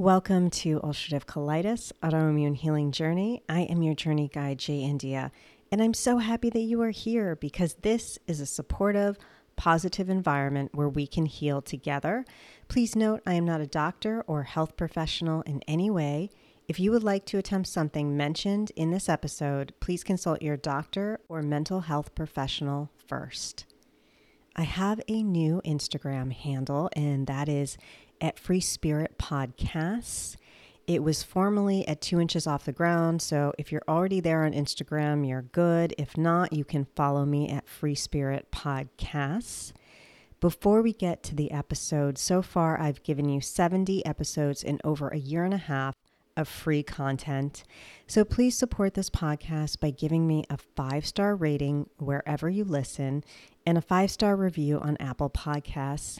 Welcome to Ulcerative Colitis Autoimmune Healing Journey. I am your journey guide, Jay India, and I'm so happy that you are here because this is a supportive, positive environment where we can heal together. Please note, I am not a doctor or health professional in any way. If you would like to attempt something mentioned in this episode, please consult your doctor or mental health professional first. I have a new Instagram handle, and that is at Free Spirit Podcasts. It was formerly at two inches off the ground. So if you're already there on Instagram, you're good. If not, you can follow me at Free Spirit Podcasts. Before we get to the episode, so far I've given you 70 episodes in over a year and a half of free content. So please support this podcast by giving me a five star rating wherever you listen and a five star review on Apple Podcasts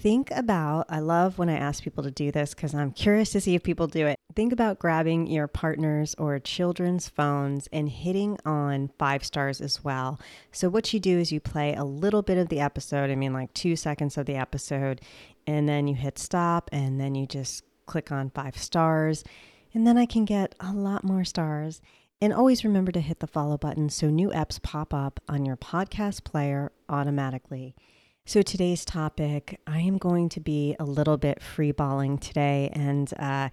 think about I love when I ask people to do this because I'm curious to see if people do it. Think about grabbing your partner's or children's phones and hitting on five stars as well. So, what you do is you play a little bit of the episode, I mean, like two seconds of the episode, and then you hit stop, and then you just click on five stars, and then I can get a lot more stars. And always remember to hit the follow button so new apps pop up on your podcast player automatically. So, today's topic, I am going to be a little bit freeballing today. And uh,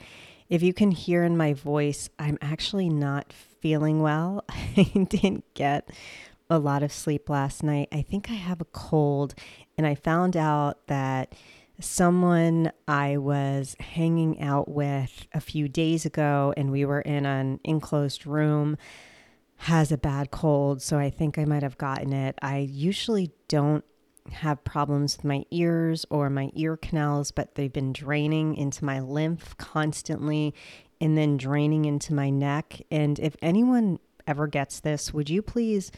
if you can hear in my voice, I'm actually not feeling well. I didn't get a lot of sleep last night. I think I have a cold, and I found out that someone I was hanging out with a few days ago, and we were in an enclosed room, has a bad cold. So I think I might have gotten it. I usually don't have problems with my ears or my ear canals, but they've been draining into my lymph constantly and then draining into my neck. And if anyone ever gets this, would you please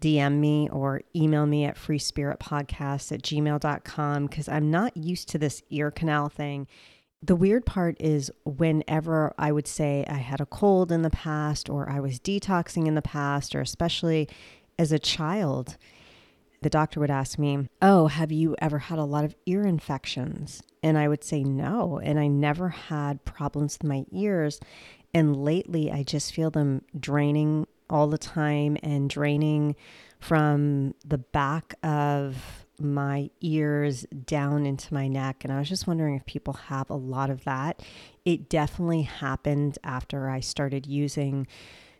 DM me or email me at freespiritpodcast at gmail.com because I'm not used to this ear canal thing. The weird part is whenever I would say I had a cold in the past or I was detoxing in the past, or especially as a child, the doctor would ask me, Oh, have you ever had a lot of ear infections? And I would say no. And I never had problems with my ears. And lately, I just feel them draining all the time and draining from the back of my ears down into my neck. And I was just wondering if people have a lot of that. It definitely happened after I started using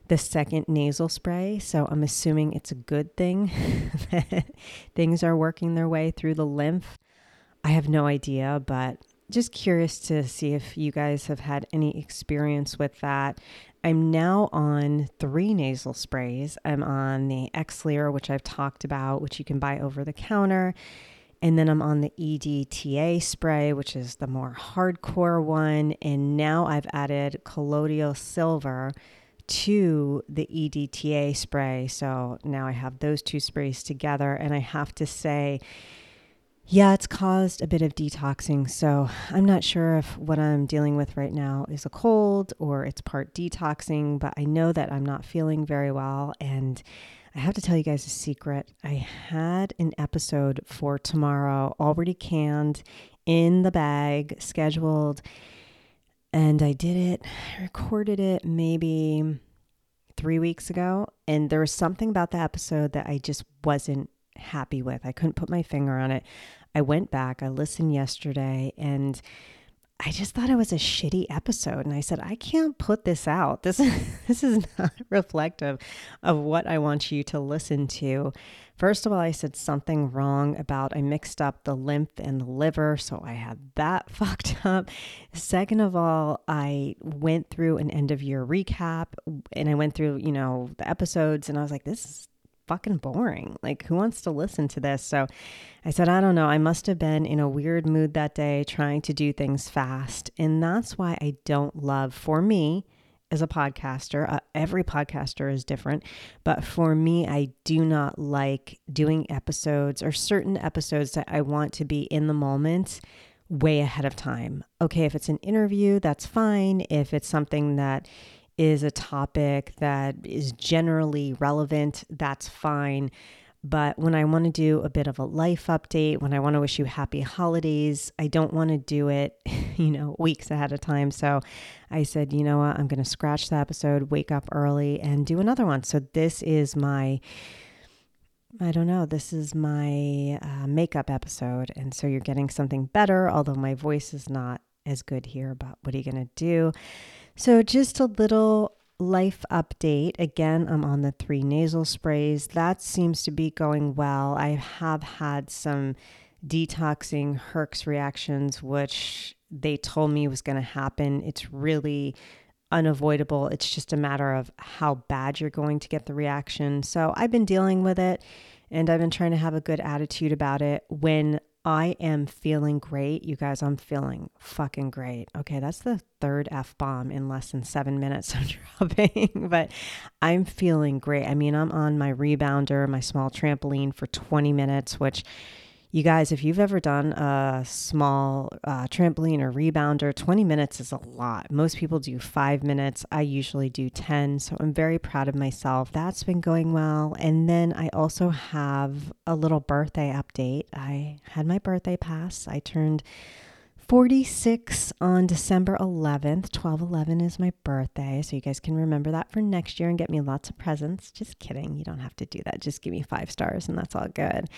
the second nasal spray. So I'm assuming it's a good thing that things are working their way through the lymph. I have no idea, but just curious to see if you guys have had any experience with that. I'm now on three nasal sprays. I'm on the Xlear, which I've talked about, which you can buy over the counter. And then I'm on the EDTA spray, which is the more hardcore one. And now I've added Colloidal Silver to the EDTA spray. So now I have those two sprays together, and I have to say, yeah, it's caused a bit of detoxing. So I'm not sure if what I'm dealing with right now is a cold or it's part detoxing, but I know that I'm not feeling very well. And I have to tell you guys a secret. I had an episode for tomorrow already canned in the bag, scheduled and I did it, I recorded it maybe three weeks ago. And there was something about the episode that I just wasn't happy with. I couldn't put my finger on it. I went back, I listened yesterday, and I just thought it was a shitty episode. And I said, I can't put this out. This, this is not reflective of what I want you to listen to. First of all, I said something wrong about I mixed up the lymph and the liver, so I had that fucked up. Second of all, I went through an end of year recap and I went through, you know, the episodes and I was like, this is fucking boring. Like, who wants to listen to this? So I said, I don't know. I must have been in a weird mood that day trying to do things fast. And that's why I don't love, for me, as a podcaster. Uh, every podcaster is different, but for me, I do not like doing episodes or certain episodes that I want to be in the moment way ahead of time. Okay, if it's an interview, that's fine. If it's something that is a topic that is generally relevant, that's fine. But when I want to do a bit of a life update, when I want to wish you happy holidays, I don't want to do it, you know, weeks ahead of time. So I said, you know what, I'm going to scratch the episode, wake up early, and do another one. So this is my. I don't know. This is my uh, makeup episode. And so you're getting something better, although my voice is not as good here. But what are you going to do? So, just a little life update. Again, I'm on the three nasal sprays. That seems to be going well. I have had some detoxing Herx reactions, which they told me was going to happen. It's really unavoidable. It's just a matter of how bad you're going to get the reaction. So I've been dealing with it and I've been trying to have a good attitude about it. When I am feeling great. You guys, I'm feeling fucking great. Okay, that's the third F bomb in less than seven minutes of dropping, but I'm feeling great. I mean, I'm on my rebounder, my small trampoline for 20 minutes, which you guys, if you've ever done a small uh, trampoline or rebounder, 20 minutes is a lot. Most people do five minutes. I usually do 10. So I'm very proud of myself. That's been going well. And then I also have a little birthday update. I had my birthday pass. I turned 46 on December 11th. 12 11 is my birthday. So you guys can remember that for next year and get me lots of presents. Just kidding. You don't have to do that. Just give me five stars and that's all good.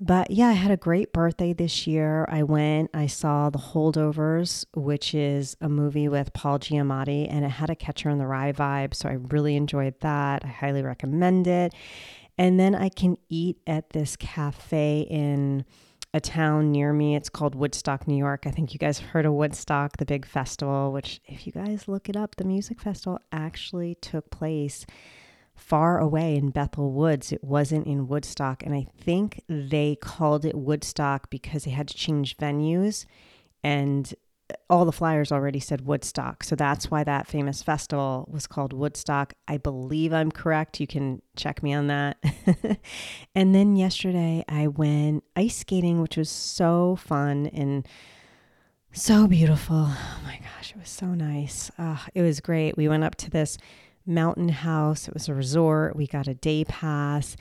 But yeah, I had a great birthday this year. I went, I saw The Holdovers, which is a movie with Paul Giamatti, and it had a Catcher in the Rye vibe. So I really enjoyed that. I highly recommend it. And then I can eat at this cafe in a town near me. It's called Woodstock, New York. I think you guys heard of Woodstock, the big festival, which, if you guys look it up, the music festival actually took place far away in Bethel Woods. It wasn't in Woodstock. And I think they called it Woodstock because they had to change venues and all the flyers already said Woodstock. So that's why that famous festival was called Woodstock. I believe I'm correct. You can check me on that. and then yesterday I went ice skating, which was so fun and so beautiful. Oh my gosh, it was so nice. It was great. We went up to this mountain house, it was a resort. We got a day pass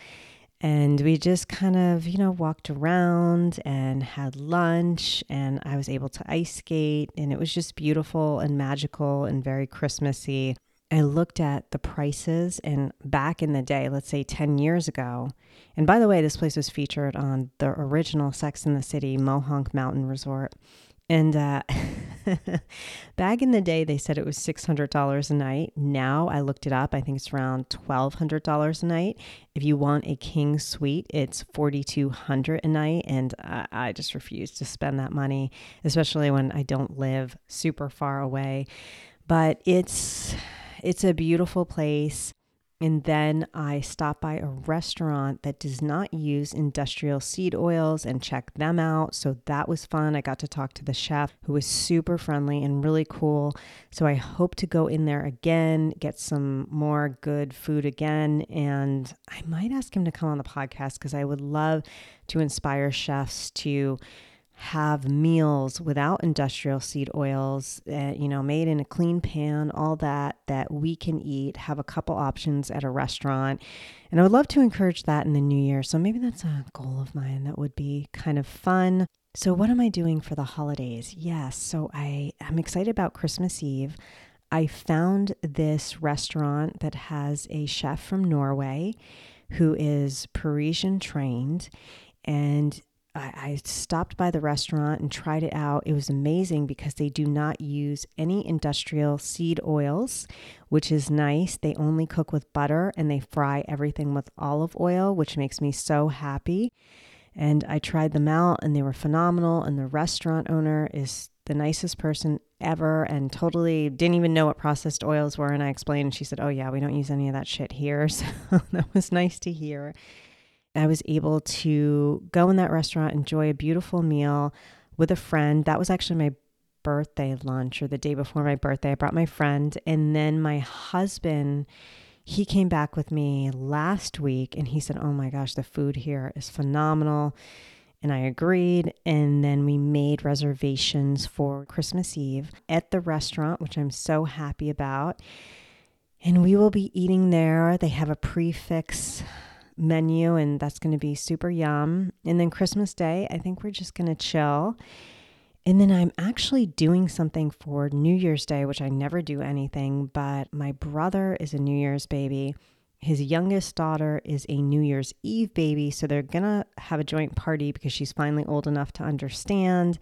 and we just kind of, you know, walked around and had lunch, and I was able to ice skate, and it was just beautiful and magical and very Christmassy. I looked at the prices, and back in the day, let's say 10 years ago, and by the way, this place was featured on the original Sex in the City Mohonk Mountain Resort. And uh, back in the day, they said it was $600 a night. Now I looked it up. I think it's around $1,200 a night. If you want a king suite, it's $4,200 a night. And I, I just refuse to spend that money, especially when I don't live super far away. But it's it's a beautiful place. And then I stopped by a restaurant that does not use industrial seed oils and check them out. So that was fun. I got to talk to the chef who was super friendly and really cool. So I hope to go in there again, get some more good food again. And I might ask him to come on the podcast because I would love to inspire chefs to have meals without industrial seed oils, uh, you know, made in a clean pan, all that that we can eat, have a couple options at a restaurant. And I would love to encourage that in the new year. So maybe that's a goal of mine that would be kind of fun. So what am I doing for the holidays? Yes, so I am excited about Christmas Eve. I found this restaurant that has a chef from Norway who is Parisian trained and I, I stopped by the restaurant and tried it out. It was amazing because they do not use any industrial seed oils, which is nice. They only cook with butter and they fry everything with olive oil, which makes me so happy. And I tried them out and they were phenomenal. And the restaurant owner is the nicest person ever and totally didn't even know what processed oils were. And I explained, and she said, Oh, yeah, we don't use any of that shit here. So that was nice to hear. I was able to go in that restaurant, enjoy a beautiful meal with a friend. That was actually my birthday lunch or the day before my birthday. I brought my friend, and then my husband. He came back with me last week and he said, Oh my gosh, the food here is phenomenal. And I agreed. And then we made reservations for Christmas Eve at the restaurant, which I'm so happy about. And we will be eating there. They have a prix fixe menu, and that's going to be super yum. And then Christmas Day, I think we're just going to chill. And then I'm actually doing something for New Year's Day, which I never do anything, but my brother is a New Year's baby. His youngest daughter is a New Year's Eve baby, so they're gonna have a joint party because she's finally old enough to understand.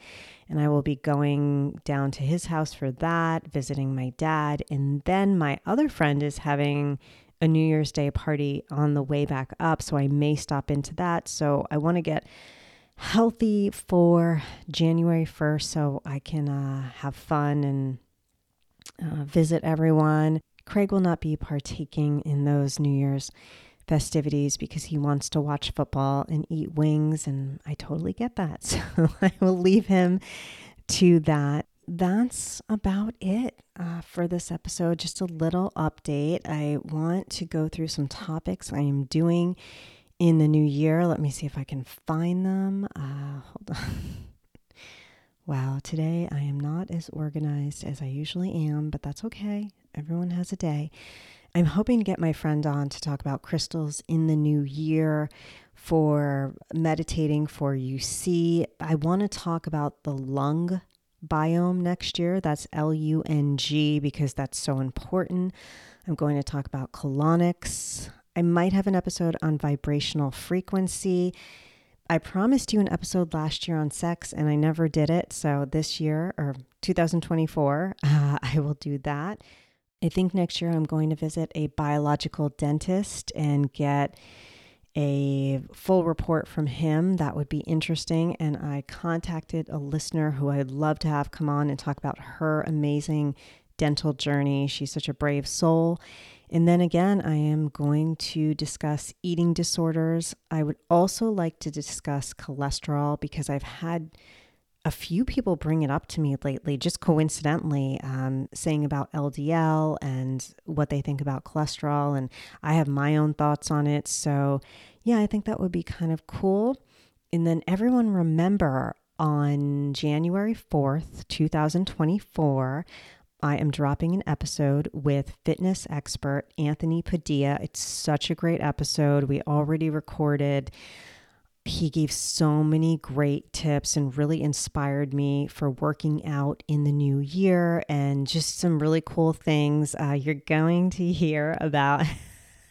And I will be going down to his house for that, visiting my dad. And then my other friend is having a New Year's Day party on the way back up, so I may stop into that. So I wanna get healthy for January 1st so I can uh, have fun and uh, visit everyone. Craig will not be partaking in those New Year's festivities because he wants to watch football and eat wings, and I totally get that. So I will leave him to that. That's about it uh, for this episode. Just a little update. I want to go through some topics I am doing in the new year. Let me see if I can find them. Uh, hold on. wow, today I am not as organized as I usually am, but that's okay. Everyone has a day. I'm hoping to get my friend on to talk about crystals in the new year for meditating for UC. I want to talk about the lung biome next year. That's L U N G because that's so important. I'm going to talk about colonics. I might have an episode on vibrational frequency. I promised you an episode last year on sex and I never did it. So this year or 2024, uh, I will do that. I think next year I'm going to visit a biological dentist and get a full report from him. That would be interesting. And I contacted a listener who I'd love to have come on and talk about her amazing dental journey. She's such a brave soul. And then again, I am going to discuss eating disorders. I would also like to discuss cholesterol because I've had a few people bring it up to me lately, just coincidentally, um, saying about LDL and what they think about cholesterol. And I have my own thoughts on it. So, yeah, I think that would be kind of cool. And then everyone remember on January 4th, 2024, I am dropping an episode with fitness expert Anthony Padilla. It's such a great episode. We already recorded he gave so many great tips and really inspired me for working out in the new year and just some really cool things uh, you're going to hear about.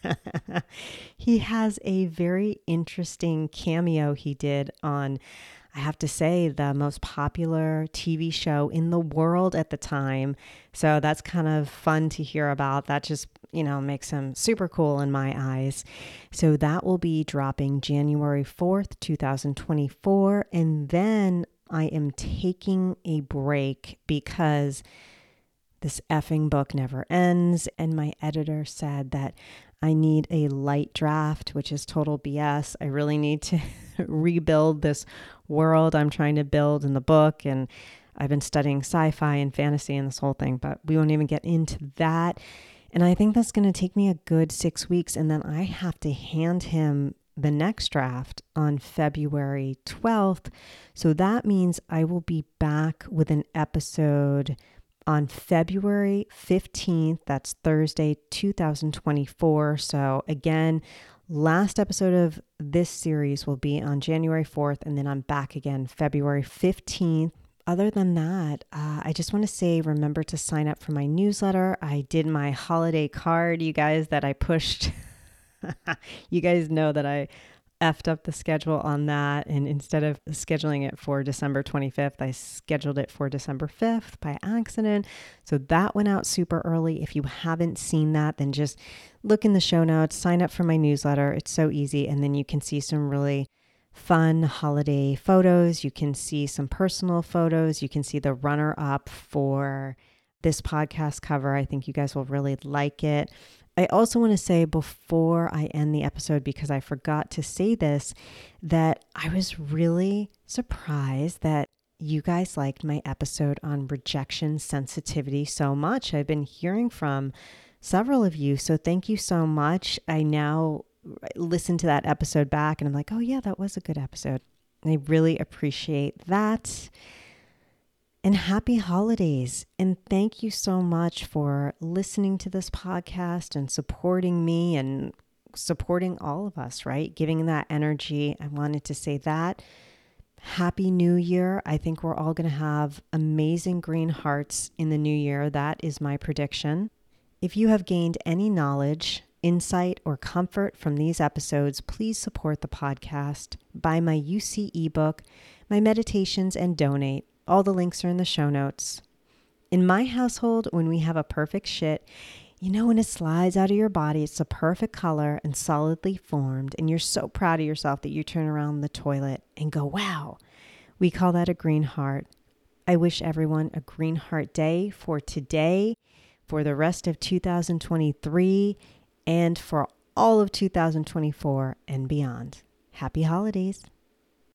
he has a very interesting cameo he did on, I have to say, the most popular TV show in the world at the time. So that's kind of fun to hear about. That just you know, makes him super cool in my eyes. So that will be dropping January 4th, 2024. And then I am taking a break because this effing book never ends. And my editor said that I need a light draft, which is total BS. I really need to rebuild this world I'm trying to build in the book. And I've been studying sci fi and fantasy and this whole thing, but we won't even get into that. And I think that's going to take me a good six weeks. And then I have to hand him the next draft on February 12th. So that means I will be back with an episode on February 15th. That's Thursday, 2024. So again, last episode of this series will be on January 4th. And then I'm back again February 15th other than that, uh, I just want to say remember to sign up for my newsletter. I did my holiday card, you guys, that I pushed. you guys know that I effed up the schedule on that. And instead of scheduling it for December 25th, I scheduled it for December 5th by accident. So that went out super early. If you haven't seen that, then just look in the show notes, sign up for my newsletter. It's so easy. And then you can see some really fun holiday photos. You can see some personal photos. You can see the runner up for this podcast cover. I think you guys will really like it. I also want to say before I end the episode, because I forgot to say this, that I was really surprised that you guys liked my episode on rejection sensitivity so much. I've been hearing from several of you. So thank you so much. I now listen to that episode back and I'm like, oh, yeah, that was a good episode. And I really appreciate that. And happy holidays. And thank you so much for listening to this podcast and supporting me and supporting all of us, right? Giving that energy. I wanted to say that. Happy New Year. I think we're all going to have amazing green hearts in the new year. That is my prediction. If you have gained any knowledge, insight, or comfort from these episodes, please support the podcast. Buy my UC ebook, my meditations, and donate. All the links are in the show notes. In my household, when we have a perfect shit, you know, when it slides out of your body, it's a perfect color and solidly formed, and you're so proud of yourself that you turn around the toilet and go, wow. We call that a green heart. I wish everyone a green heart day for today, for the rest of 2023, and for all of 2024 and beyond. Happy holidays.